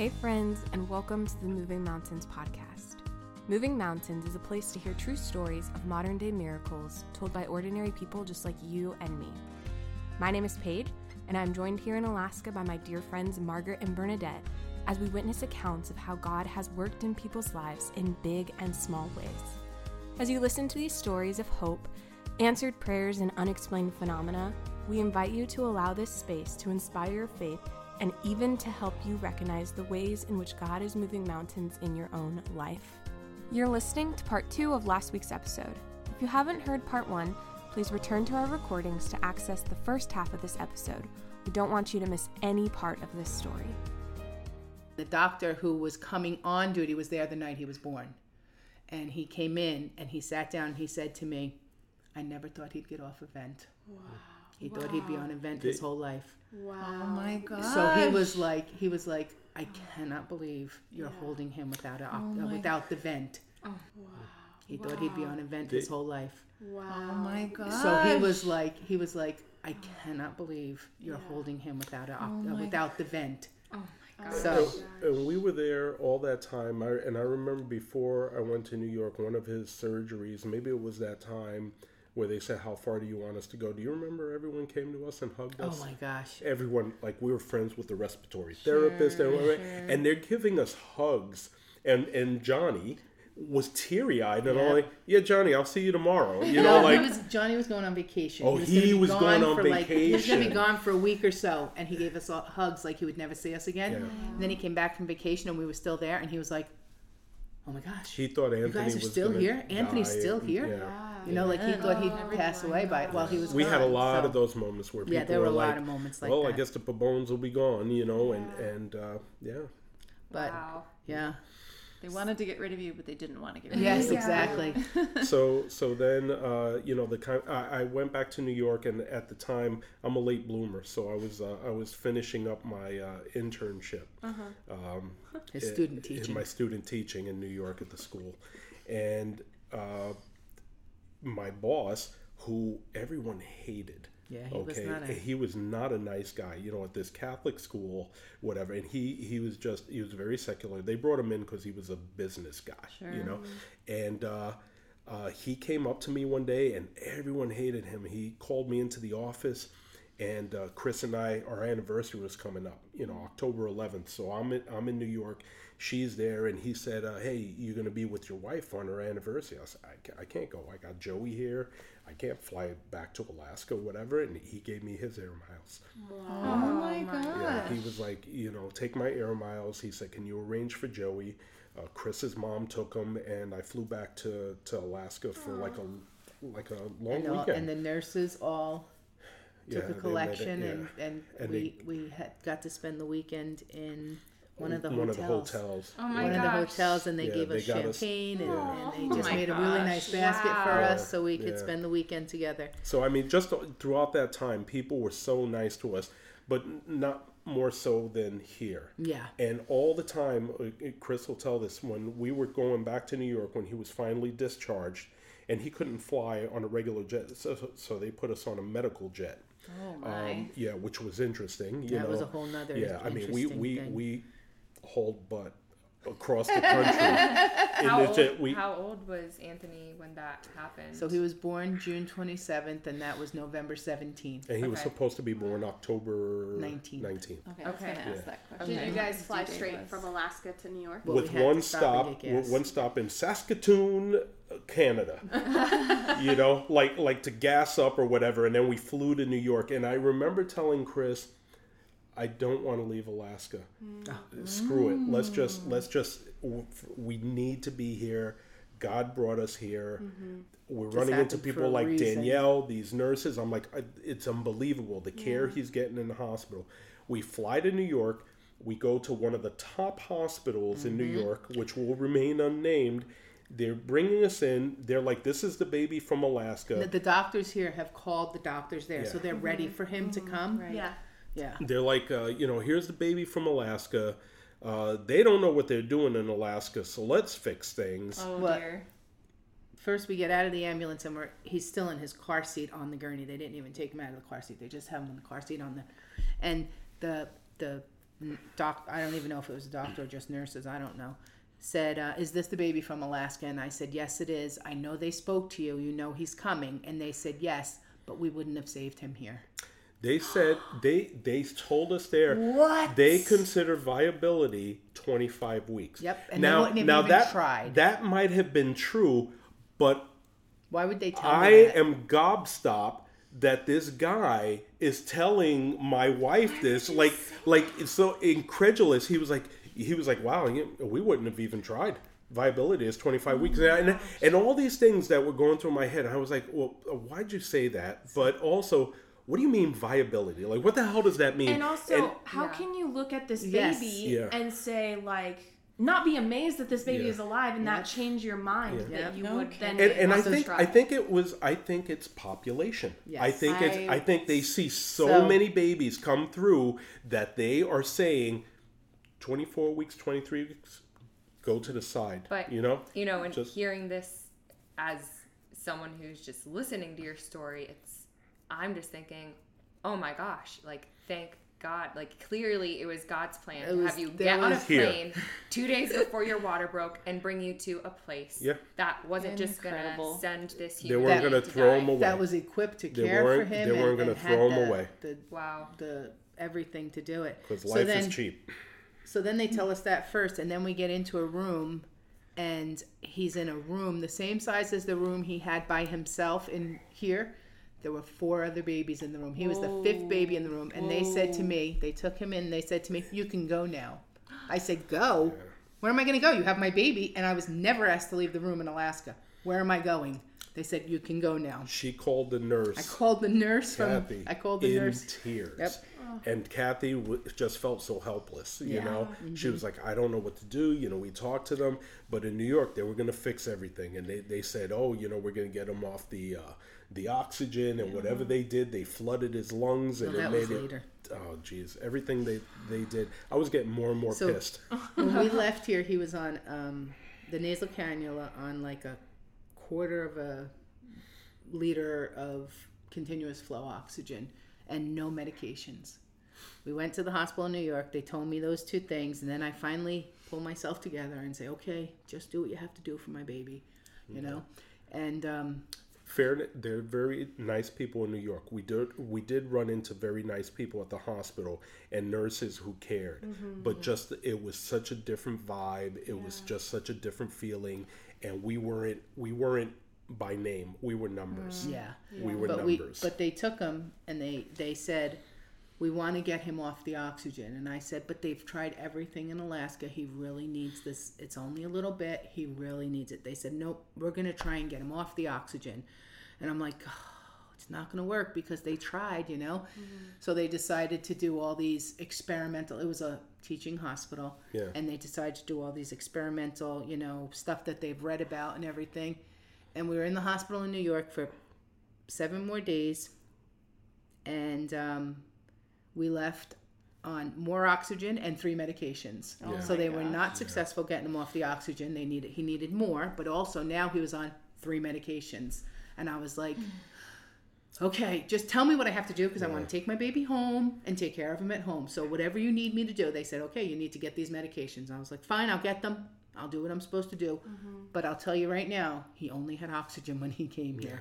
Hey, friends, and welcome to the Moving Mountains podcast. Moving Mountains is a place to hear true stories of modern day miracles told by ordinary people just like you and me. My name is Paige, and I'm joined here in Alaska by my dear friends Margaret and Bernadette as we witness accounts of how God has worked in people's lives in big and small ways. As you listen to these stories of hope, answered prayers, and unexplained phenomena, we invite you to allow this space to inspire your faith and even to help you recognize the ways in which God is moving mountains in your own life. You're listening to part two of last week's episode. If you haven't heard part one, please return to our recordings to access the first half of this episode. We don't want you to miss any part of this story. The doctor who was coming on duty was there the night he was born. And he came in and he sat down and he said to me, I never thought he'd get off a vent. Wow. He wow. thought he'd be on a vent his whole life. Wow. Oh my god. So he was like he was like I cannot believe you're yeah. holding him without a oh uh, without the vent. Oh wow. He wow. thought he'd be on a vent his whole life. Wow. Oh my god. So he was like he was like I cannot believe you're yeah. holding him without a oh uh, without the vent. Oh my god. So and we were there all that time. I, and I remember before I went to New York, one of his surgeries, maybe it was that time where they said, "How far do you want us to go?" Do you remember everyone came to us and hugged oh us? Oh my gosh! Everyone, like we were friends with the respiratory sure, therapist, and, sure. and they're giving us hugs. And and Johnny was teary eyed, and yeah. I'm like, "Yeah, Johnny, I'll see you tomorrow." You know, like he was, Johnny was going on vacation. Oh, he was, he was going on vacation. Like, he was going to be gone for a week or so, and he gave us all hugs like he would never see us again. Yeah. And then he came back from vacation, and we were still there, and he was like, "Oh my gosh!" He thought Anthony you guys are still here. Anthony's still here. Yeah. You know, like he thought he'd oh, pass away by while he was. We gone, had a lot so. of those moments where people yeah, there were, a lot like, of moments like well, that. I guess the bones will be gone, you know, and and uh, yeah. But wow. yeah. They wanted to get rid of you, but they didn't want to get rid yes, of you. Yes, exactly. so, so then, uh, you know, the I, I, went back to New York, and at the time, I'm a late bloomer, so I was uh, I was finishing up my uh, internship, uh-huh. um, his student teaching, my student teaching in New York at the school, and uh, my boss, who everyone hated. Yeah, he okay, was not a... he was not a nice guy. You know, at this Catholic school, whatever, and he he was just he was very secular. They brought him in because he was a business guy. Sure. You know, and. Uh, uh, he came up to me one day and everyone hated him. He called me into the office and uh, Chris and I, our anniversary was coming up, you know, October 11th. So I'm in, I'm in New York. She's there and he said uh, hey you're going to be with your wife on her anniversary. I said I can't, go. I got joey here. I can't fly back to alaska whatever and he gave me his air miles. Wow. oh my god yeah, he was like you know take my air miles. He said can you arrange for joey? Uh, chris's mom took him and i flew back to, to alaska for like a like a long and weekend. and the nurses all took yeah, a collection it, yeah. and, and, and we, they, we had got to spend the weekend in one of the one hotels. of the hotels. Oh my one gosh. of the hotels, and they yeah, gave they us champagne, us, and, and, they just oh made gosh. a really nice basket wow. for us, so we could yeah. spend the weekend together. So I mean, just throughout that time, people were so nice to us, but not more so than here. Yeah. And all the time, uh, Chris will tell this when we were going back to New York when he was finally discharged, and he couldn't fly on a regular jet, so, so they put us on a medical jet. Oh my. Um, yeah, which was interesting. You that know. was a whole nother. Yeah, I mean, we we thing. we hauled butt across the country. how, old, we, how old was Anthony when that happened? So he was born June 27th, and that was November 17th. And he okay. was supposed to be born October 19th. 19th. Okay, okay. Yeah. Did you guys fly straight from Alaska to New York? Well, With one stop, one stop in Saskatoon, Canada. you know, like like to gas up or whatever, and then we flew to New York. And I remember telling Chris I don't want to leave Alaska. Mm. Screw it. Let's just let's just we need to be here. God brought us here. Mm-hmm. We're just running into people like reason. Danielle, these nurses. I'm like, it's unbelievable the care yeah. he's getting in the hospital. We fly to New York. We go to one of the top hospitals mm-hmm. in New mm-hmm. York, which will remain unnamed. They're bringing us in. They're like, this is the baby from Alaska. The, the doctors here have called the doctors there, yeah. so they're mm-hmm. ready for him to mm-hmm. come. Right. Yeah. Yeah. They're like, uh, you know, here's the baby from Alaska. Uh, they don't know what they're doing in Alaska, so let's fix things. Oh dear. First, we get out of the ambulance and we're he's still in his car seat on the gurney. They didn't even take him out of the car seat. They just have him in the car seat on the, and the the doc. I don't even know if it was a doctor or just nurses. I don't know. Said, uh, "Is this the baby from Alaska?" And I said, "Yes, it is. I know they spoke to you. You know he's coming." And they said, "Yes, but we wouldn't have saved him here." They said they they told us there What? they consider viability 25 weeks. Yep, and they now now that tried. that might have been true, but Why would they tell I am gobstopped that this guy is telling my wife this like like it's so incredulous. He was like he was like wow you- we wouldn't have even tried. Viability is 25 weeks and, and and all these things that were going through my head. I was like, well, why'd you say that? But also, what do you mean viability? Like, what the hell does that mean? And also, And- how Yeah. can you look at this Yes. baby Yeah. and say like not be amazed that this baby Yeah. is alive and that change your mind that you No would kidding. then and, and I also think try. I think it was I think it's population. I Yes. think it's I- I think they see so, So- many babies come through that they are saying 24 weeks, 23 weeks go to the side. But you know? you know, and Just- hearing this as someone who's just listening to your story, it's I'm just thinking, oh my gosh, like thank God, like clearly it was God's plan It to have you get on a was- Here. plane two days before your water broke and bring you to a place Yeah. that wasn't just gonna send this They weren't going to to throw die. him away. that was equipped to They care for weren't- him. they weren't gonna throw had him the- away. The, Wow. the everything to do it. because So life then- is cheap. So then they tell us that first, and then we get into a room, and he's in a room the same size as the room he had by himself in here. There were four other babies in the room. He was the fifth baby in the room, and they said to me, they took him in. They said to me, "You can go now." I said, "Go? Where am I going to go? You have my baby." And I was never asked to leave the room in Alaska. Where am I going? They said, "You can go now." She called the nurse. I called the nurse from. Kathy I called the in nurse. tears. Yep. And Kathy w- just felt so helpless. You Yeah. know, she was like, I don't know what to do. You know, we talked to them, but in New York, they were going to fix everything, and they, they said, oh, you know, we're going to get him off the uh, the oxygen, and whatever they did, they flooded his lungs, and No, it made it. Oh, geez, everything they they did, I was getting more and more So- pissed. when we left here, he was on um, the nasal cannula on like a quarter of a liter of continuous flow oxygen and no medications. We went to the hospital in New York. They told me those two things, and then I finally pull myself together and say, "Okay, just do what you have to do for my baby," you know. And um, fair they're very nice people in New York. We did we did run into very nice people at the hospital and nurses who cared. But just it was such a different vibe. It was just such a different feeling and we weren't we weren't by name. We were numbers. Mm. yeah, We were but we numbers. but they took him and they they said we want to get him off the oxygen. And i said but they've tried everything in alaska. He really needs this it's only a little bit. He really needs it. They said nope we're going to try and get him off the oxygen. And i'm like oh, it's not going to work because they tried you know? Mm-hmm. So they decided to do all these experimental it was a teaching hospital. Yeah. and they decided to do all these experimental you know stuff that they've read about and everything and we were in the hospital in new york for seven more days and um, we left on more oxygen and three medications. so they were not successful getting him off the oxygen. They needed he needed more, but also now he was on three medications, and I was like. Okay, just tell me what I have to do because I want to take my baby home and take care of him at home. So whatever you need me to do, they said, okay, you need to get these medications. I was like, fine, I'll get them. I'll do what I'm supposed to do. But I'll tell you right now, he only had oxygen when he came here.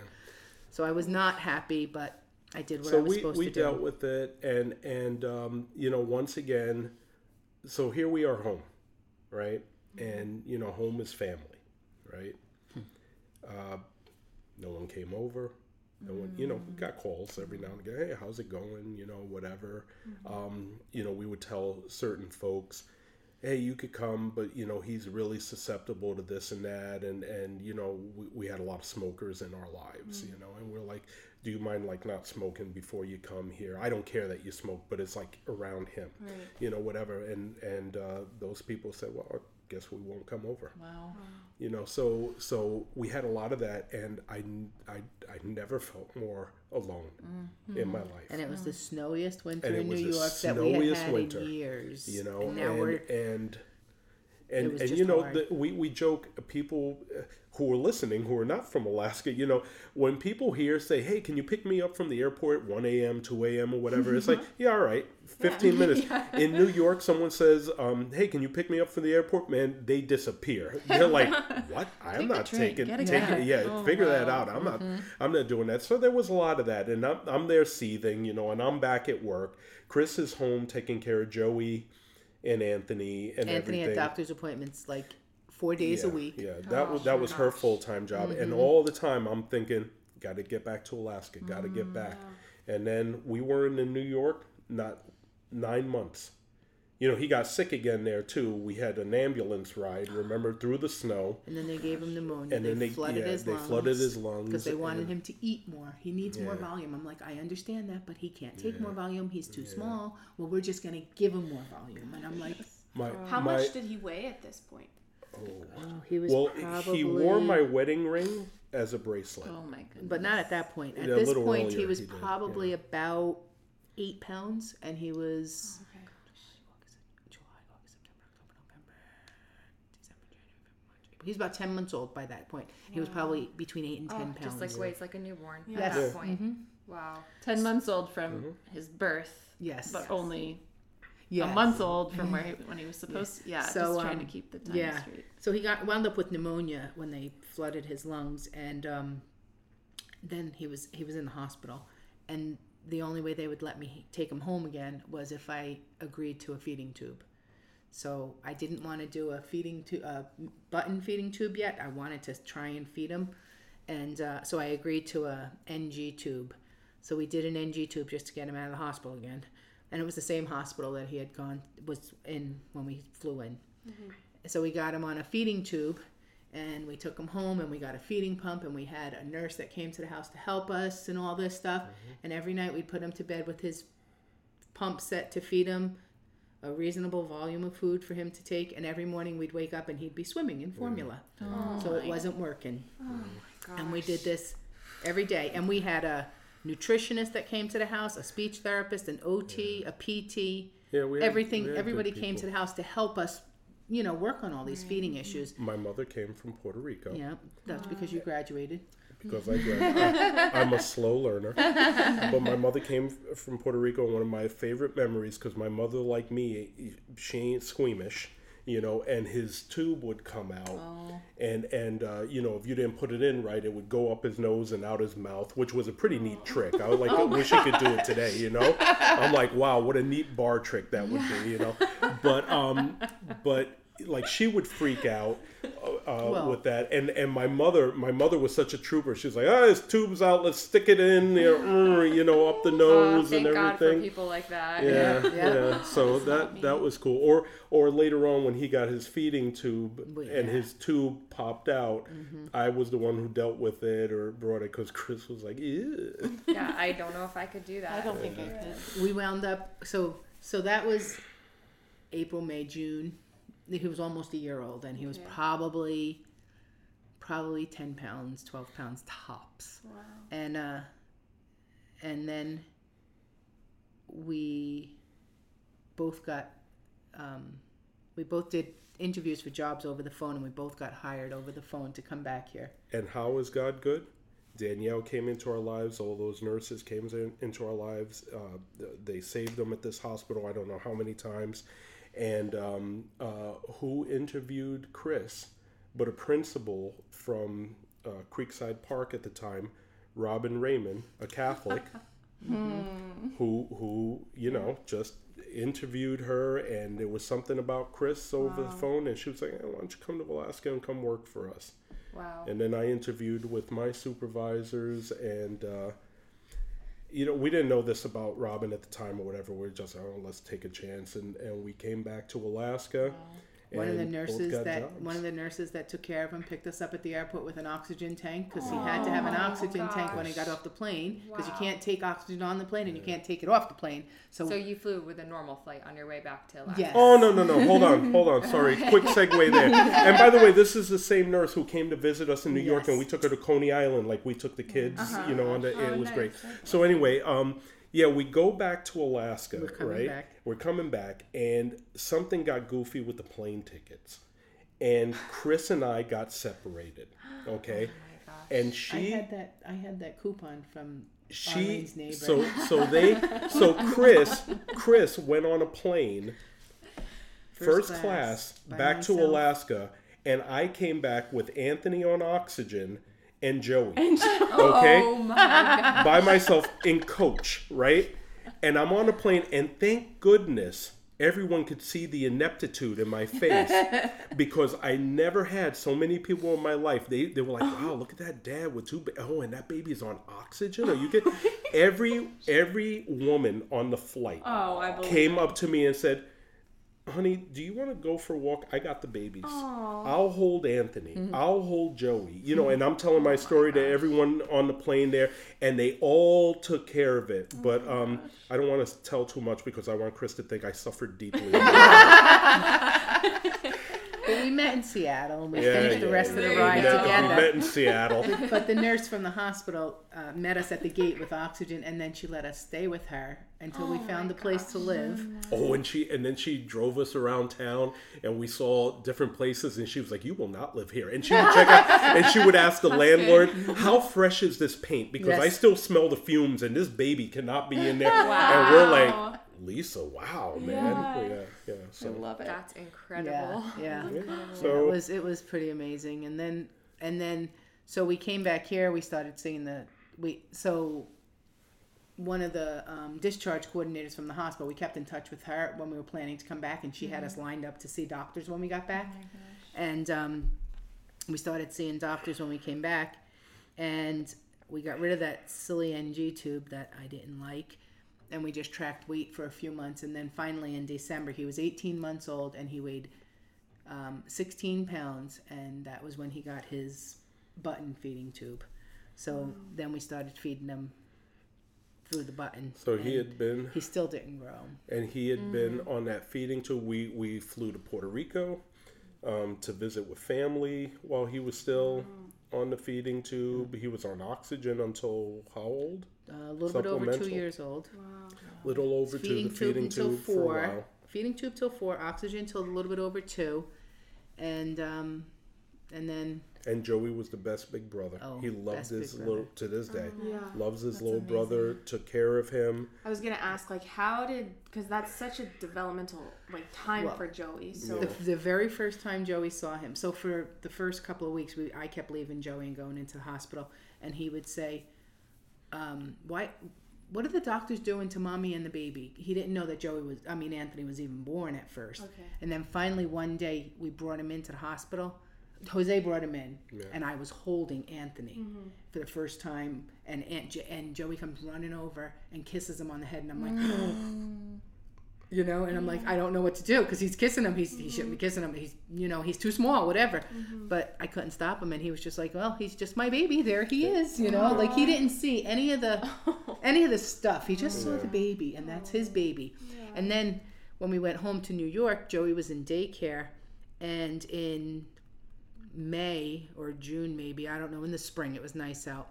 So I was not happy, but I did what I was we, supposed we to do. So We dealt with it and and um, you know once again so here we are home right Mm-hmm. and you know home is family right Hmm. uh, no one came over no one you know we got calls every now and again hey how's it going you know whatever Mm-hmm. um, you know we would tell certain folks hey you could come but you know he's really susceptible to this and that and and you know we, we had a lot of smokers in our lives Mm. you know and we're like do you mind like not smoking before you come here i don't care that you smoke but it's like around him you know whatever and and uh, those people said well guess we won't come over Wow. you know so so we had a lot of that and i i, I never felt more alone mm-hmm. in my life And it was the snowiest winter And in New York that we had snowiest had winter, in years. you know and and, and and and you know the, we we joke people who are listening who are not from Alaska, you know, when people here say, "Hey, can you pick me up from the airport 1 a.m., 2 a.m., or whatever?" it's like, "Yeah, all right, 15 yeah. minutes." yeah. In New York, someone says, um, "Hey, can you pick me up from the airport?" Man, they disappear. They're like, "What? I'm not taking taking yeah, oh, figure wow. that out. I'm mm-hmm. not I'm not doing that." So there was a lot of that, and I'm, I'm there seething, you know, and I'm back at work. Chris is home taking care of Joey and Anthony and Anthony everything. had doctor's appointments like four days yeah, a week. Yeah, that oh, was that was gosh. her full time job, mm-hmm. and all the time I'm thinking, got to get back to Alaska, got to mm, get back. And then we were in New York, not nine months. You know, he got sick again there too. We had an ambulance ride, remember, through the snow. And then they gave him pneumonia. And they then they flooded yeah, his they lungs. flooded his lungs because they wanted him to eat more. He needs yeah. more volume. I'm like, I understand that, but he can't take yeah. more volume. He's too small. Well, we're just gonna give him more volume. And I'm like, my, how my, much did he weigh at this point? Oh, he was well, probably... he wore my wedding ring as a bracelet. Oh my goodness! But not at that point. At yeah, this point, he was he probably yeah. about eight pounds, and he was. Okay. July, August, September, October, November. December didn't even much. He's about ten months old by that point. Wow. He was probably between eight and ten oh, pounds. Just like weighs like a newborn yeah. at that point. Mm-hmm. Wow. Ten months old from mm-hmm. his birth. Yes. But yes. only yes. a month old from where he, when he was supposed to. Yeah, so, just trying um, to keep the time yeah. straight. So he got wound up with pneumonia when they flooded his lungs, and um, then he was he was in the hospital, and the only way they would let me take him home again was if I agreed to a feeding tube. So I didn't want to do a feeding to a button feeding tube yet. I wanted to try and feed him, and uh, so I agreed to a NG tube. So we did an NG tube just to get him out of the hospital again and it was the same hospital that he had gone was in when we flew in. Mm-hmm. So we got him on a feeding tube, and we took him home, and we got a feeding pump, and we had a nurse that came to the house to help us and all this stuff. Mm-hmm. And every night we'd put him to bed with his pump set to feed him a reasonable volume of food for him to take, and every morning we'd wake up and he'd be swimming in formula. Oh. So it wasn't working. Oh and we did this every day, and we had a nutritionist that came to the house, a speech therapist, an OT, a PT. Yeah, we had, everything. We had everybody came to the house to help us, you know, work on all these feeding issues. My mother came from Puerto Rico. Yeah, that's because you graduated. Because I graduated. I'm a slow learner. but my mother came from Puerto Rico. One of my favorite memories, because my mother, like me, she ain't squeamish you know, and his tube would come out, oh. and and uh, you know, if you didn't put it in right, it would go up his nose and out his mouth, which was a pretty neat trick. I would like, oh, wish he could do it today, you know. I'm like, wow, what a neat bar trick that would be, you know. But um, but like she would freak out uh, well, with that. And and my mother, my mother was such a trooper. She was like, "Ah, oh, his tube's out. Let's stick it in there, mm, you know, up the nose oh, and everything." God for people like that. Yeah, yeah. yeah. So that that was cool. Or or later on when he got his feeding tube yeah. and his tube popped out, mm-hmm. I was the one who dealt with it or brought it because Chris was like, "Ew." Yeah, I don't know if I could do that. I don't think I could. We wound up so so that was April, May, June he was almost a year old and he was probably probably 10 pounds 12 pounds tops wow. and uh and then we both got um we both did interviews for jobs over the phone and we both got hired over the phone to come back here and how is god good Danielle came into our lives. All those nurses came in, into our lives. Uh, they saved them at this hospital. I don't know how many times and um, uh, who interviewed Chris, but a principal from uh, Creekside Park at the time, Robin Raymond, a Catholic, hmm. who who you know just interviewed her, and there was something about Chris over wow. the phone, and she was like, hey, "Why don't you come to Alaska and come work for us?" Wow. And then I interviewed with my supervisors and. Uh, you know, we didn't know this about Robin at the time or whatever. We are just, oh, let's take a chance, and and we came back to Alaska. One of the nurses that jobs. one of the nurses that took care of him picked us up at the airport with an oxygen tank because he had to have an oxygen gosh. tank when he got off the plane because wow. you can't take oxygen on the plane and you can't take it off the plane. So so you flew with a normal flight on your way back to Alaska. Yes. Oh no no no! Hold on hold on. Sorry. Quick segue there. And by the way, this is the same nurse who came to visit us in New yes. York, and we took her to Coney Island like we took the kids. Uh-huh. You know, on the, oh, it was nice. great. So anyway, um yeah, we go back to Alaska, We're right? Back. We're coming back, and something got goofy with the plane tickets. and Chris and I got separated. Okay, oh and she I had that I had that coupon from she so so they so Chris Chris went on a plane first, first class, class back myself. to Alaska and I came back with Anthony on oxygen and Joey. And okay? Oh my By myself in coach, right? And I'm on a plane and thank goodness everyone could see the ineptitude in my face because I never had so many people in my life. They, they were like, "Wow, look at that dad with two. Ba- oh, and that baby is on oxygen." Or you get every every woman on the flight oh, came up to me and said, honey, do you want to go for a walk? I got the babies. Aww. I'll hold Anthony. Mm-hmm. I'll hold Joey. You know, and I'm telling my story to everyone on the plane there, and they all took care of it. Oh but um, I don't want to tell too much because I want Chris to think I suffered deeply. But we met in Seattle and we yeah, finished yeah, the rest yeah, of the ride met, together. We met in Seattle. but the nurse from the hospital uh, met us at the gate with oxygen and then she let us stay with her until oh we found a place gosh. to live. Oh, and she and then she drove us around town and we saw different places and she was like, "You will not live here." And she would check out and she would ask the landlord, "How fresh is this paint?" Because yes. I still smell the fumes and this baby cannot be in there. Wow. And we're like, Lisa, wow, man, yeah, yeah. yeah. So I love it. That's incredible. Yeah, yeah. So it was it was pretty amazing, and then and then so we came back here. We started seeing the we so one of the um, discharge coordinators from the hospital. We kept in touch with her when we were planning to come back, and she mm-hmm. had us mm-hmm. lined up to see doctors when we got back. Oh and um, we started seeing doctors when we came back, and we got rid of that silly NG tube that I didn't like and we just tracked weight for a few months. And then finally in December, he was 18 months old and he weighed um, 16 pounds. And that was when he got his button feeding tube. So then we started feeding him through the button. So he had been. He still didn't grow. And he had mm. been on that feeding tube. We, we flew to Puerto Rico um, to visit with family while he was still mm. on the feeding tube. He was on oxygen until how old? A little bit over two years old. Wow. Little over two. The feeding tube, tube four. Feeding tube till four. Oxygen till a little bit over two, and um, and then. And Joey was the best big brother. Oh, he loved his little to this day. Oh, yeah, loves his little amazing. brother. Took care of him. I was gonna ask, like, how did because that's such a developmental like time well, for Joey. So the, the, very first time Joey saw him, so for the first couple of weeks, we I kept leaving Joey and going into the hospital, and he would say, um, why what are the doctors doing to mommy and the baby? He didn't know that Joey was, I mean, Anthony was even born at first. Okay. And then finally one day we brought him into the hospital. Jose brought him in, yeah. and I was holding Anthony mm-hmm. for the first time. And Aunt and Joey comes running over and kisses him on the head, and I'm like, mm. you know and i'm like i don't know what to do because he's kissing him he's, he shouldn't be kissing him he's you know he's too small whatever mm-hmm. but i couldn't stop him and he was just like well he's just my baby there he is you know Aww. like he didn't see any of the any of the stuff he just saw the baby and that's his baby yeah. and then when we went home to new york joey was in daycare and in may or june maybe i don't know in the spring it was nice out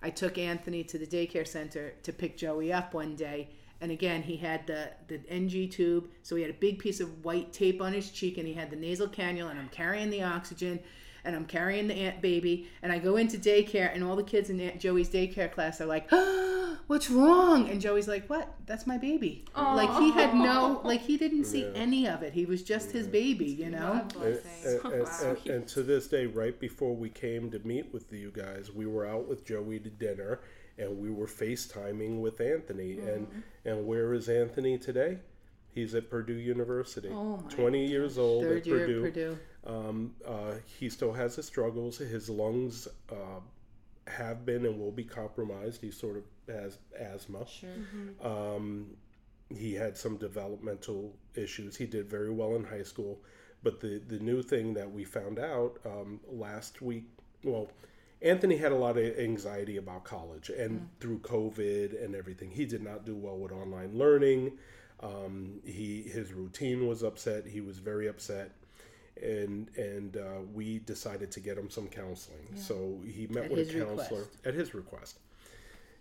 i took anthony to the daycare center to pick joey up one day and again, he had the, the NG tube. So he had a big piece of white tape on his cheek and he had the nasal cannula. And I'm carrying the oxygen and I'm carrying the aunt baby. And I go into daycare and all the kids in Aunt Joey's daycare class are like, oh, what's wrong? And Joey's like, what? That's my baby. Aww. Like he had no, like he didn't see yeah. any of it. He was just his baby, you know? And, and, and, and to this day, right before we came to meet with you guys, we were out with Joey to dinner and we were FaceTiming with Anthony. Mm-hmm. And and where is Anthony today? He's at Purdue University. Oh 20 gosh. years old Third at Purdue. Purdue. Um, uh, he still has his struggles. His lungs uh, have been and will be compromised. He sort of has asthma. Sure. Mm-hmm. Um, he had some developmental issues. He did very well in high school. But the, the new thing that we found out um, last week, well, Anthony had a lot of anxiety about college and mm. through COVID and everything. He did not do well with online learning. Um, he his routine was upset. He was very upset, and and uh, we decided to get him some counseling. Yeah. So he met at with a counselor request. at his request.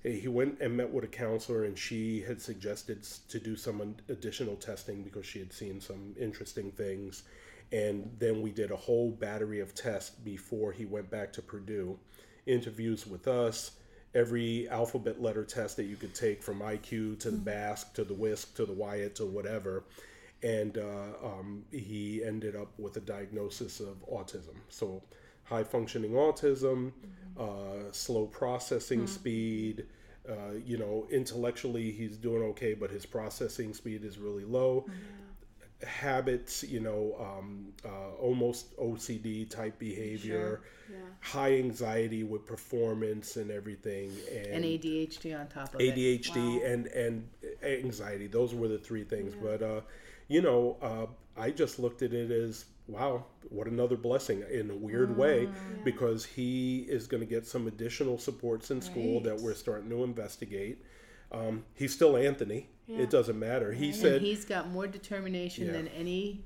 He went and met with a counselor, and she had suggested to do some additional testing because she had seen some interesting things And then we did a whole battery of tests before he went back to Purdue. Interviews with us, every alphabet letter test that you could take from IQ to the. BASC to the WISC to the WIAT to whatever. And uh, um, he ended up with a diagnosis of autism. So, high functioning autism, mm-hmm. uh, slow processing mm-hmm. speed. Uh, you know, intellectually, he's doing okay, but his processing speed is really low. Mm-hmm habits, you know, um, uh, almost OCD type behavior, sure. yeah. high anxiety with performance and everything, and, and ADHD on top of it. ADHD wow. and and anxiety. Those were the three things. Yeah. But uh, you know, uh, I just looked at it as wow, what another blessing in a weird mm, way, yeah. because he is going to get some additional supports in school right. that we're starting to investigate. Um, he's still Anthony. Yeah. It doesn't matter. He and said he's got more determination yeah. than any.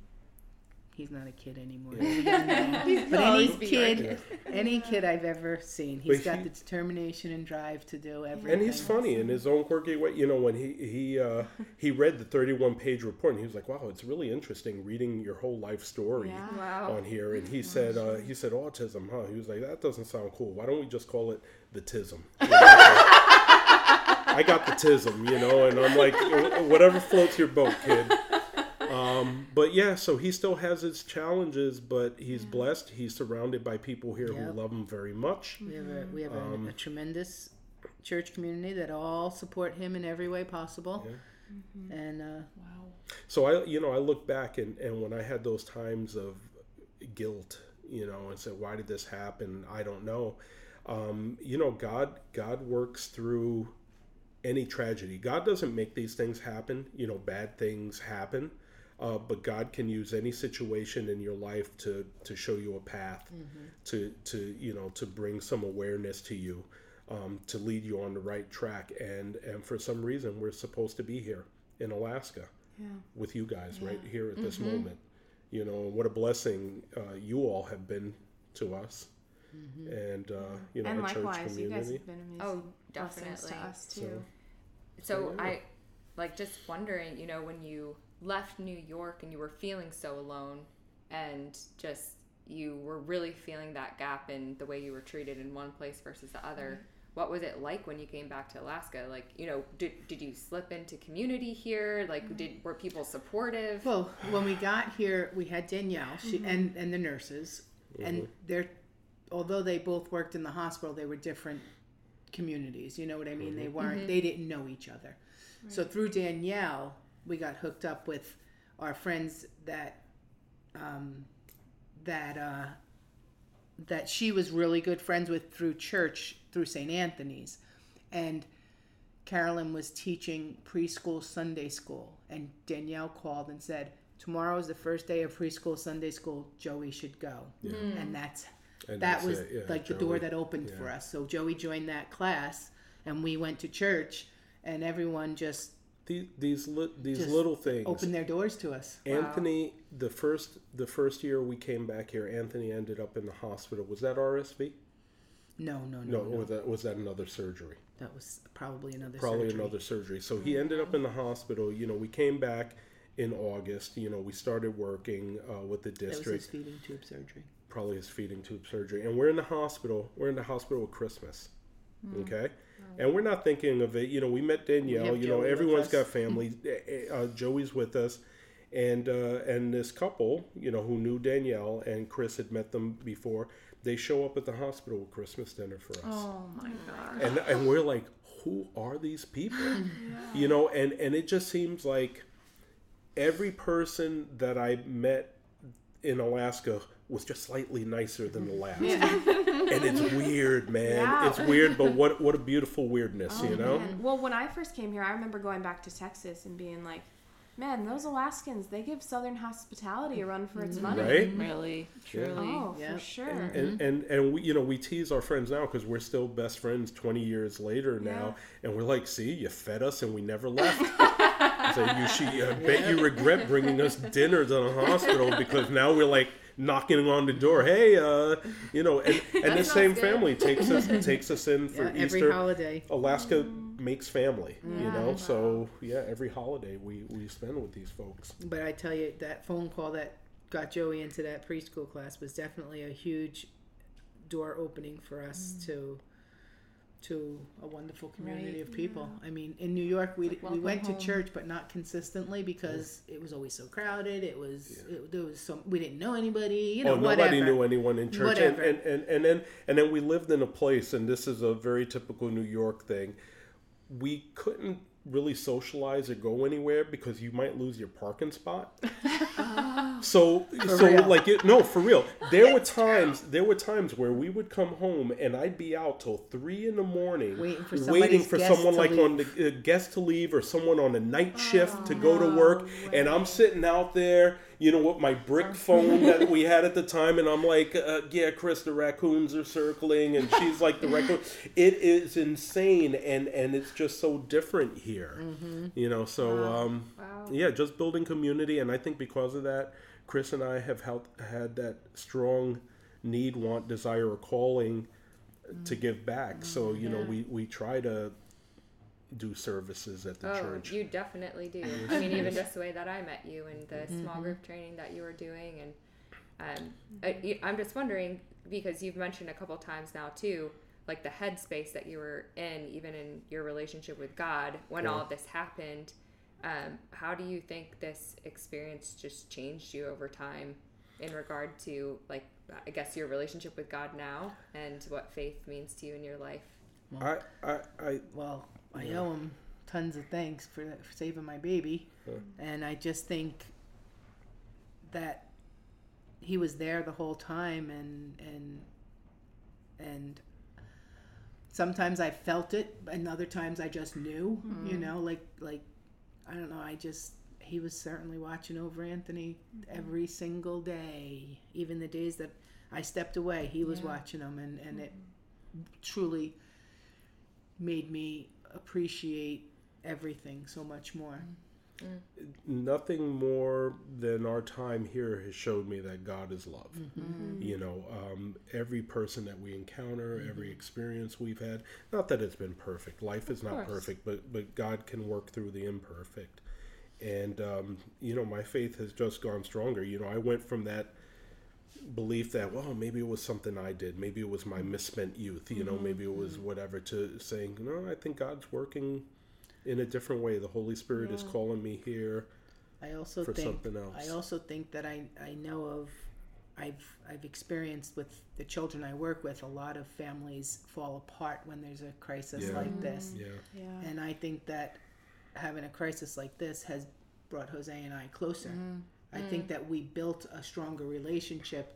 He's not a kid anymore. Yeah. but any kid, any kid I've ever seen, he's but got he, the determination and drive to do everything. And he's funny in his own quirky way. You know, when he he uh, he read the thirty-one page report, and he was like, "Wow, it's really interesting reading your whole life story wow. on here." And he said, uh, "He said autism, huh?" He was like, "That doesn't sound cool. Why don't we just call it the tism?" You know? I got the tism, you know, and I'm like, whatever floats your boat, kid. Um, but yeah, so he still has his challenges, but he's yeah. blessed. He's surrounded by people here yep. who love him very much. We have a we have um, a, a, tremendous church community that all support him in every way possible. Yeah. Mm-hmm. And uh, wow. So I, you know, I look back and and when I had those times of guilt, you know, and said, why did this happen? I don't know. Um, you know, God God works through any tragedy. God doesn't make these things happen. You know, bad things happen. Uh, but God can use any situation in your life to to show you a path, mm-hmm. to to you know to bring some awareness to you, um, to lead you on the right track. And and for some reason, we're supposed to be here in Alaska yeah. with you guys yeah. right here at this mm-hmm. moment. You know, what a blessing uh, you all have been to us. Mm-hmm. And uh, you know, and likewise, you guys have been amazing. Oh, definitely to us too. So, so I like just wondering, you know, when you left New York and you were feeling so alone, and just you were really feeling that gap in the way you were treated in one place versus the other. Mm-hmm. What was it like when you came back to Alaska? Like, you know, did, did you slip into community here? Like, mm-hmm. did were people supportive? Well, when we got here, we had Danielle she, mm-hmm. and and the nurses, and mm-hmm. they're although they both worked in the hospital, they were different communities. You know what I mean? Mm-hmm. They weren't. Mm-hmm. They didn't know each other. Right. So through Danielle, we got hooked up with our friends that um, that uh, that she was really good friends with through church through St. Anthony's, and Carolyn was teaching preschool Sunday school, and Danielle called and said, "Tomorrow is the first day of preschool Sunday school. Joey should go," yeah. and that's and that was yeah, like Joey. the door that opened yeah. for us. So Joey joined that class, and we went to church, and everyone just these these, li- these little things opened their doors to us. Anthony, wow. the first the first year we came back here, Anthony ended up in the hospital. Was that RSV? No, no, no. No, no. Was that was that another surgery? That was probably another probably surgery. another surgery. So he ended up in the hospital. You know, we came back in August. You know, we started working uh, with the district. That was his feeding tube surgery probably his feeding tube surgery. And we're in the hospital. We're in the hospital at Christmas. Mm. Okay. Oh. And we're not thinking of it. You know, we met Danielle. We you know, everyone's got family. Eh, eh, uh, Joey's with us. And uh, and this couple, you know, who knew Danielle and Chris had met them before, they show up at the hospital with Christmas dinner for us. Oh my god! And and we're like, who are these people? yeah. You know, and and it just seems like every person that I met in Alaska was just slightly nicer than the last. Yeah. and it's weird, man. Yeah. It's weird, but what what a beautiful weirdness, oh, you know? Man. Well, when I first came here, I remember going back to Texas and being like, man, those Alaskans, they give Southern hospitality a run for its mm-hmm. money. Right? Mm-hmm. Really, truly. Oh, yeah. for sure. And, and, and, and, we, you know, we tease our friends now because we're still best friends 20 years later now. And we're like, see, you fed us and we never left. So you, she, I bet you regret bringing us dinner to the hospital because now we're like, knocking on the door. Hey, uh, you know, and, and the same good. family takes us takes us in for yeah, every Easter. holiday. Alaska mm. makes family, yeah, you know. Wow. So yeah, every holiday we we spend with these folks. But I tell you, that phone call that got Joey into that preschool class was definitely a huge door opening for us mm. to to a wonderful community right, of people. Yeah. I mean, in New York, we like we went home. to church, but not consistently because yeah. it was always so crowded. It was yeah. it, there was so we didn't know anybody. You oh, know, oh, nobody whatever. knew anyone in church, and, and, and and then and then we lived in a place, and this is a very typical New York thing. We couldn't really socialize or go anywhere because you might lose your parking spot. so for so real. like it, no for real. There were times there were times where we would come home and I'd be out till three in the morning waiting for, waiting for someone like leave. on the uh, guest to leave or someone on a night shift oh, to go no to work way. and I'm sitting out there you know what, my brick phone that we had at the time, and I'm like, uh, yeah, Chris, the raccoons are circling, and she's like, the raccoon. It is insane, and and it's just so different here, mm-hmm. you know. So wow. Um, wow. yeah, just building community, and I think because of that, Chris and I have held, had that strong need, want, desire, or calling to give back. Mm-hmm. So you yeah. know, we we try to do services at the oh, church. You definitely do. I mean, even just the way that I met you and the mm-hmm. small group training that you were doing, and um, I, I'm just wondering because you've mentioned a couple times now too, like the headspace that you were in, even in your relationship with God when yeah. all of this happened. Um, how do you think this experience just changed you over time in regard to like I guess your relationship with God now and what faith means to you in your life? I, I, I well, I yeah. owe him tons of thanks for, for saving my baby, huh. and I just think that he was there the whole time, and and and sometimes I felt it, and other times I just knew. Mm-hmm. You know, like like I don't know. I just he was certainly watching over Anthony mm-hmm. every single day, even the days that I stepped away. He was yeah. watching him, and and it truly made me appreciate everything so much more. Mm. Nothing more than our time here has showed me that God is love. Mm-hmm. mm-hmm. You know, um, every person that we encounter, mm-hmm. every experience we've had. Not that it's been perfect. Life is not perfect, but but God can work through the imperfect. And um, you know, my faith has just gone stronger. You know, I went from that belief that well maybe it was something i did maybe it was my misspent youth you know mm-hmm. maybe it was mm-hmm. whatever to saying no i think god's working in a different way the holy spirit yeah. is calling me here i also for think, something else i also think that i i know of i've i've experienced with the children i work with a lot of families fall apart when there's a crisis yeah. like this yeah. yeah and i think that having a crisis like this has brought jose and i closer mm I think mm. that we built a stronger relationship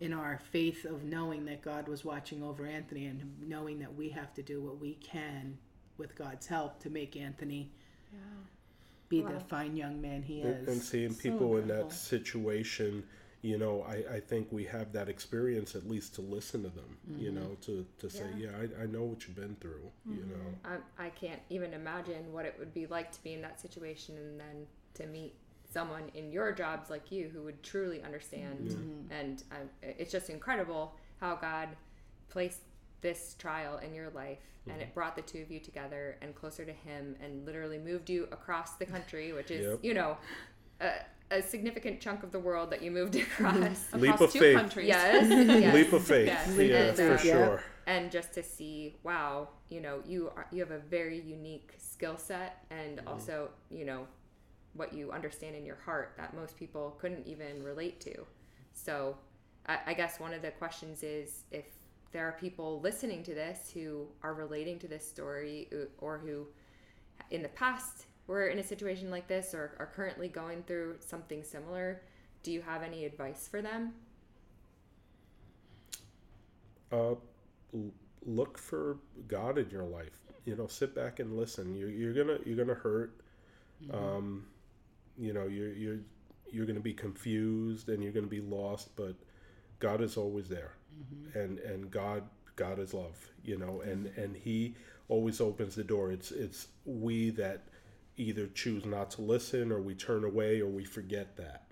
in our faith of knowing that God was watching over Anthony and knowing that we have to do what we can with God's help to make Anthony yeah. be wow. the fine young man he is. And, seeing so people in that situation, you know, I, I think we have that experience at least to listen to them, mm-hmm. you know, to, to say, yeah, yeah I, I know what you've been through, mm-hmm. you know. I, I can't even imagine what it would be like to be in that situation and then to meet someone in your jobs like you who would truly understand. Mm-hmm. And um, it's just incredible how God placed this trial in your life mm-hmm. and it mm-hmm. brought the two of you together and closer to Him and literally moved you across the country, which is, yep. you know, a, a, significant chunk of the world that you moved across. Leap across two faith. countries. Yes. yes. Leap of faith. Yes. Yeah, and, for um, sure. And just to see, wow, you know, you are you have a very unique skill set and mm-hmm. also, you know, what you understand in your heart that most people couldn't even relate to. So I, I guess one of the questions is if there are people listening to this who are relating to this story or who in the past were in a situation like this or are currently going through something similar, do you have any advice for them? Uh, look for God in your life. You know, sit back and listen. You, you're gonna you're gonna hurt. Mm-hmm. Um, you know you're you're you're going to be confused and you're going to be lost but god is always there mm-hmm. and and god god is love you know and mm-hmm. and he always opens the door it's it's we that either choose not to listen or we turn away or we forget that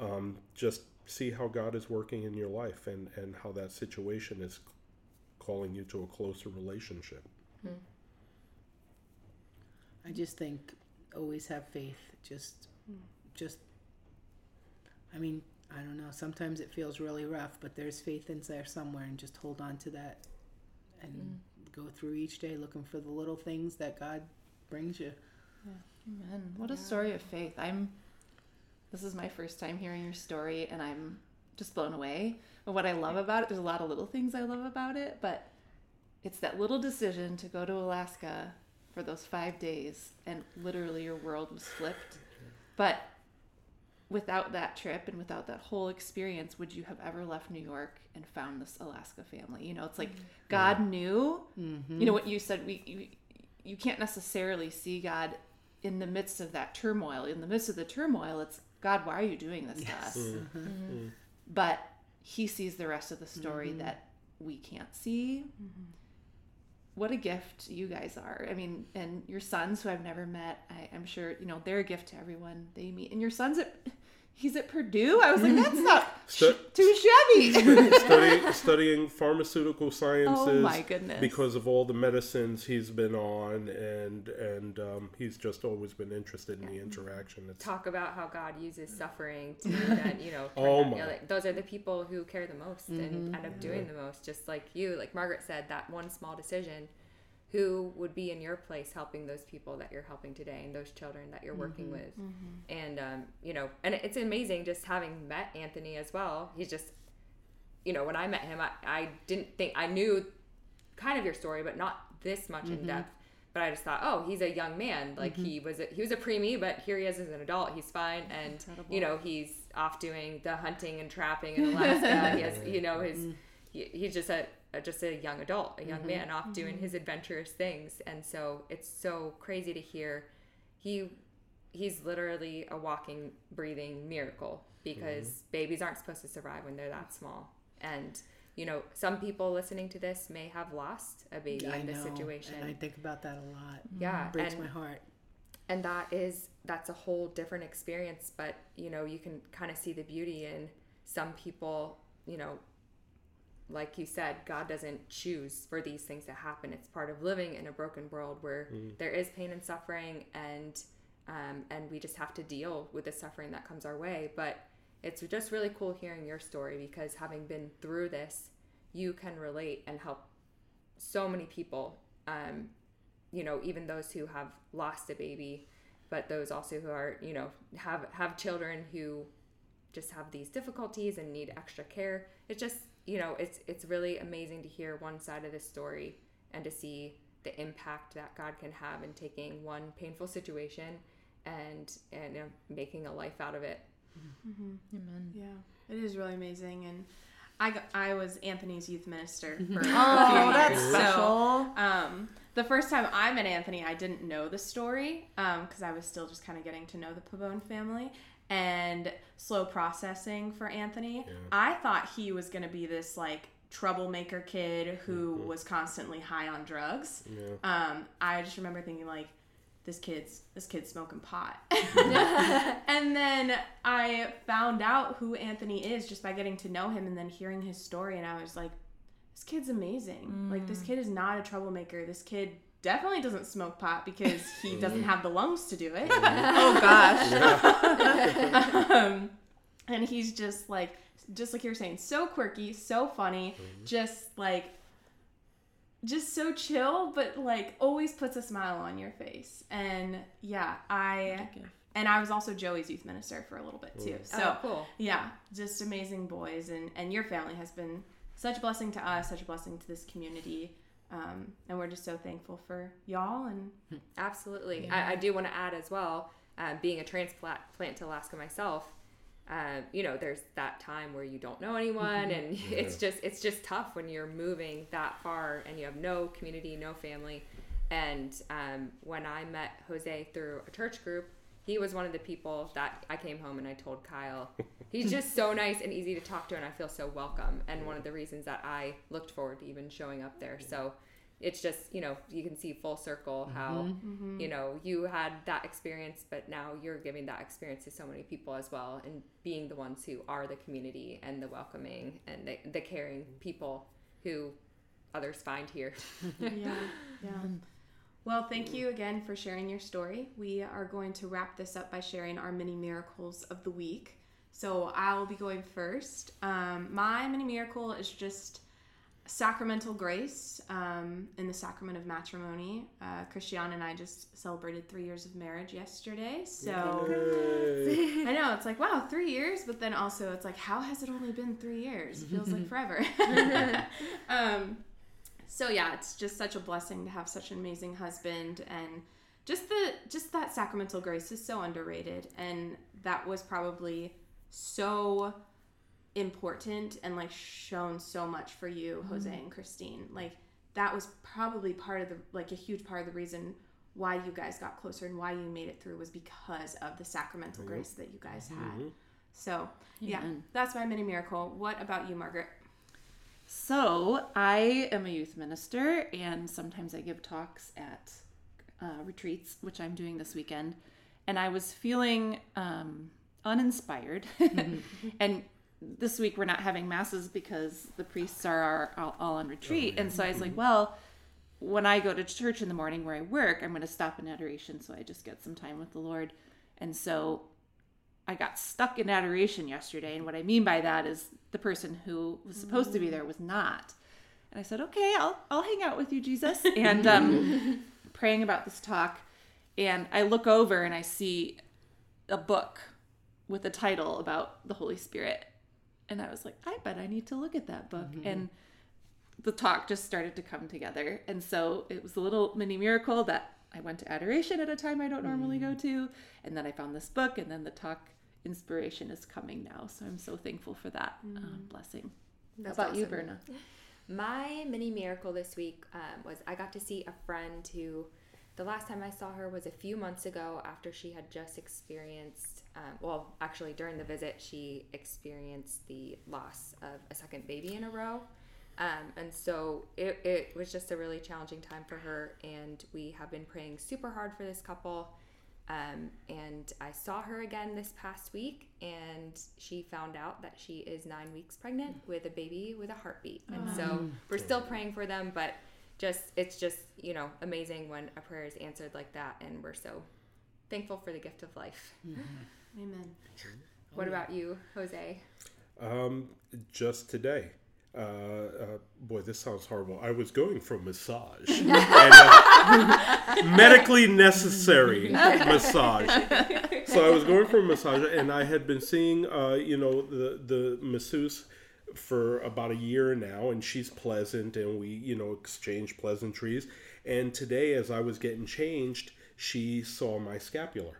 um, just see how god is working in your life and and how that situation is calling you to a closer relationship hmm. i just think always have faith just just I mean, I don't know. Sometimes it feels really rough, but there's faith in there somewhere, and just hold on to that, and mm. go through each day looking for the little things that God brings you. Yeah. Amen. What a story of faith. I'm. This is my first time hearing your story, and I'm just blown away. But what I love about it, there's a lot of little things I love about it, but it's that little decision to go to Alaska for those five days, and literally your world was flipped. But without that trip and without that whole experience, would you have ever left New York and found this Alaska family? You know, it's like mm-hmm. God knew. Mm-hmm. You know what you said. We you, you can't necessarily see God in the midst of that turmoil. In the midst of the turmoil, it's God. Why are you doing this yes. to us? Mm-hmm. mm-hmm. But He sees the rest of the story mm-hmm. that we can't see. Mm-hmm. What a gift you guys are. I mean, and your sons who I've never met, I, am sure, you know, they're a gift to everyone they meet. And your sons at he's at Purdue. I was like, that's not Stu- too shabby. studying, studying pharmaceutical sciences. Oh my goodness! Because of all the medicines he's been on, and and um, he's just always been interested in the interaction. It's, Talk about how God uses suffering to that you know. oh my! You know, like, those are the people who care the most mm-hmm. and end up doing yeah. the most. Just like you, like Margaret said, that one small decision who would be in your place helping those people that you're helping today and those children that you're working mm-hmm, with mm-hmm. and um, you know and it's amazing just having met anthony as well he's just you know when i met him i, I didn't think i knew kind of your story but not this much mm-hmm. in depth but i just thought oh he's a young man like he mm-hmm. was a, he was a preemie but here he is as an adult he's fine and Incredible. you know he's off doing the hunting and trapping in alaska he has you know his mm-hmm. he, he's just a just a young adult, a young mm-hmm. man off mm-hmm. doing his adventurous things. And so it's so crazy to hear he he's literally a walking, breathing miracle because mm-hmm. babies aren't supposed to survive when they're that small. And you know, some people listening to this may have lost a baby I in this know, situation. And I think about that a lot. Yeah, it breaks and, my heart. And that is that's a whole different experience. But you know, you can kind of see the beauty in some people. You know, like you said, God doesn't choose for these things to happen. It's part of living in a broken world where mm. there is pain and suffering, and um, and we just have to deal with the suffering that comes our way. But it's just really cool hearing your story because having been through this, you can relate and help so many people. Um, you know, even those who have lost a baby, but those also who are, you know, have have children who just have these difficulties and need extra care. It's just you know, it's it's really amazing to hear one side of the story and to see the impact that God can have in taking one painful situation and and you know, making a life out of it. Mm-hmm. Amen. Yeah, it is really amazing, and I got, I was Anthony's youth minister for oh, that's special. So, um, the first time I met Anthony, I didn't know the story because um, I was still just kind of getting to know the Pabon family, and slow processing for Anthony. Yeah. I thought he was going to be this like troublemaker kid who mm-hmm. was constantly high on drugs. Yeah. Um, I just remember thinking like, this kid's this kid's smoking pot. and then I found out who Anthony is just by getting to know him and then hearing his story and I was like this kid's amazing. Mm. Like this mm. kid is not a troublemaker. This kid definitely doesn't smoke pot because he doesn't have the lungs to do it. oh gosh. um, and he's just like, just like you're saying, so quirky, so funny, mm-hmm. just like, just so chill, but like always puts a smile on your face. And yeah, I. And I was also Joey's youth minister for a little bit too. So oh, cool. Yeah, just amazing boys, and and your family has been such a blessing to us, such a blessing to this community. Um, and we're just so thankful for y'all and absolutely yeah. I, I, do want to add as well uh, being a transplant plant to alaska myself uh, you know there's that time where you don't know anyone mm-hmm. and yeah. it's just it's just tough when you're moving that far and you have no community no family and um, when i met jose through a church group he was one of the people that I came home and I told Kyle, he's just so nice and easy to talk to, and I feel so welcome. And one of the reasons that I looked forward to even showing up there. So it's just, you know, you can see full circle how, mm-hmm. mm-hmm. you know, you had that experience, but now you're giving that experience to so many people as well, and being the ones who are the community and the welcoming and the, the caring people who others find here. yeah, yeah. Well, thank you again for sharing your story. We are going to wrap this up by sharing our mini miracles of the week. So I'll be going first. Um, my mini miracle is just sacramental grace um, in the sacrament of matrimony. Uh, Christian and I just celebrated three years of marriage yesterday. So I know it's like, wow, three years, but then also it's like, how has it only been three years? It feels like forever. um, so yeah, it's just such a blessing to have such an amazing husband and just the just that sacramental grace is so underrated and that was probably so important and like shown so much for you jose mm-hmm. and kristine like that was probably part of the like a huge part of the reason why you guys got closer and why you made it through was because of the sacramental mm-hmm. grace that you guys had mm-hmm. so yeah that's my mini miracle what about you margaret so i am a youth minister and sometimes i give talks at uh, retreats which i'm doing this weekend and i was feeling um, uninspired mm-hmm. and this week we're not having masses because the priests are all, all on retreat. Oh, yeah. And so I was like, well, when I go to church in the morning where I work, I'm going to stop in adoration so I just get some time with the Lord. And so I got stuck in adoration yesterday. And what I mean by that is the person who was supposed to be there was not. And I said, okay, I'll, I'll hang out with you, Jesus. And um, praying about this talk. And I look over and I see a book with a title about the Holy Spirit and I was like, I bet I need to look at that book. Mm-hmm. And the talk just started to come together. And so it was a little mini miracle that I went to adoration at a time I don't normally go to. And then I found this book, and then the talk inspiration is coming now. So I'm so thankful for that um, um, blessing. That's How about awesome. you, Berna? My mini miracle this week um, was I got to see a friend who the last time I saw her was a few months ago after she had just experienced, um, well, actually during the visit, she experienced the loss of a second baby in a row. Um, and so it, it was just a really challenging time for her. And we have been praying super hard for this couple. Um, and I saw her again this past week, and she found out that she is nine weeks pregnant with a baby with a heartbeat. And oh. so we're still praying for them, but just it's just you know amazing when a prayer is answered like that and we're so thankful for the gift of life mm-hmm. amen what about you jose um, just today uh, uh, boy, this sounds horrible. I was going for massage, and, uh, medically necessary massage. So I was going for a massage, and I had been seeing, uh, you know, the the masseuse for about a year now, and she's pleasant, and we, you know, exchange pleasantries. And today, as I was getting changed, she saw my scapular.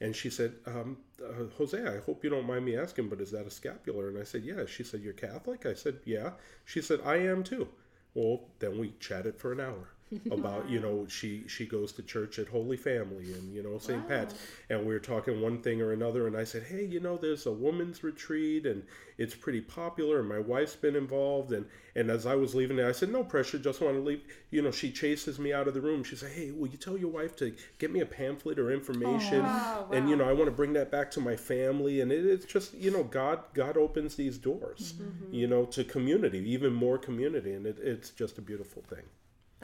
And she said, um, uh, Jose, I hope you don't mind me asking, but is that a scapular? And I said, Yeah. She said, You're Catholic? I said, Yeah. She said, I am too. Well, then we chatted for an hour about you know she she goes to church at Holy Family and you know St. Wow. Pat's and we are talking one thing or another and I said hey you know there's a woman's retreat and it's pretty popular and my wife's been involved and and as I was leaving I said no pressure just want to leave you know she chases me out of the room she said hey will you tell your wife to get me a pamphlet or information oh, wow, wow. and you know I want to bring that back to my family and it, it's just you know God God opens these doors mm-hmm. you know to community even more community and it, it's just a beautiful thing.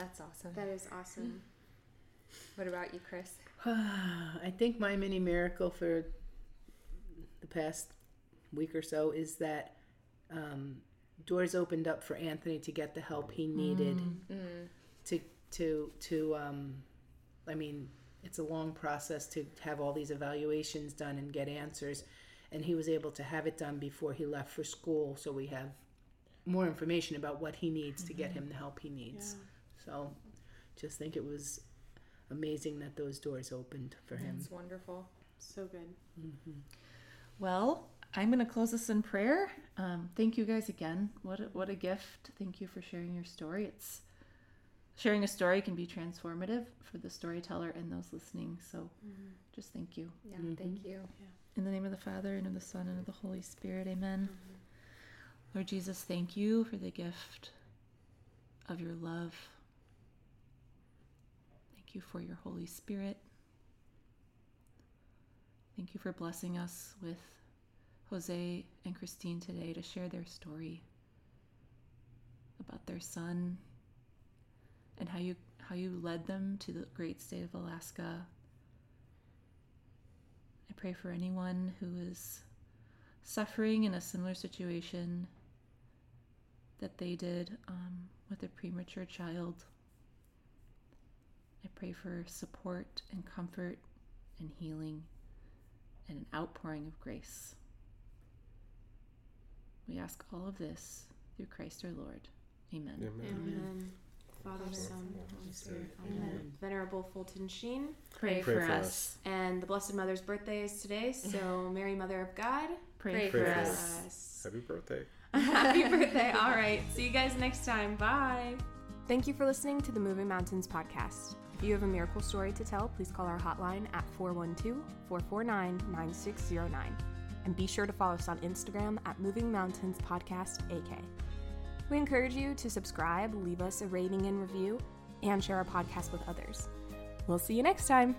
That's awesome. That is awesome. What about you, Chris? I think my mini miracle for the past week or so is that um, doors opened up for Anthony to get the help he needed mm. mm. to to to um, I mean it's a long process to have all these evaluations done and get answers and he was able to have it done before he left for school so we have more information about what he needs mm-hmm. to get mm-hmm. him the help he needs. Yeah. So just think it was amazing that those doors opened for him. It's wonderful. So good. Mm-hmm. Well, I'm going to close this in prayer. Um, thank you guys again. What a, what a gift. Thank you for sharing your story. It's sharing a story can be transformative for the storyteller and those listening. So mm-hmm. just thank you. Yeah, mm-hmm. thank you. Yeah. In the name of the Father and of the Son and of the Holy Spirit. Amen. Mm-hmm. Lord Jesus, thank you for the gift of your love Thank you for your Holy Spirit. Thank you for blessing us with Jose and Kristine today to share their story about their son and how you how you led them to the great state of Alaska. I pray for anyone who is suffering in a similar situation that they did um, with a premature child. I pray for support and comfort and healing and an outpouring of grace. We ask all of this through Christ our Lord. Amen. Amen. Amen. Father, Son, Holy Spirit. Amen. Venerable Fulton Sheen, pray, pray for, for us. us. And the Blessed Mother's birthday is today, so Mary, Mother of God, pray, pray, for, us. us. Happy birthday. Happy birthday. All right. See you guys next time. Bye. Thank you for listening to the Moving Mountains podcast. If you have a miracle story to tell, please call our hotline at 412 449 9609. And be sure to follow us on Instagram at Moving Mountains Podcast AK. We encourage you to subscribe, leave us a rating and review, and share our podcast with others. We'll see you next time.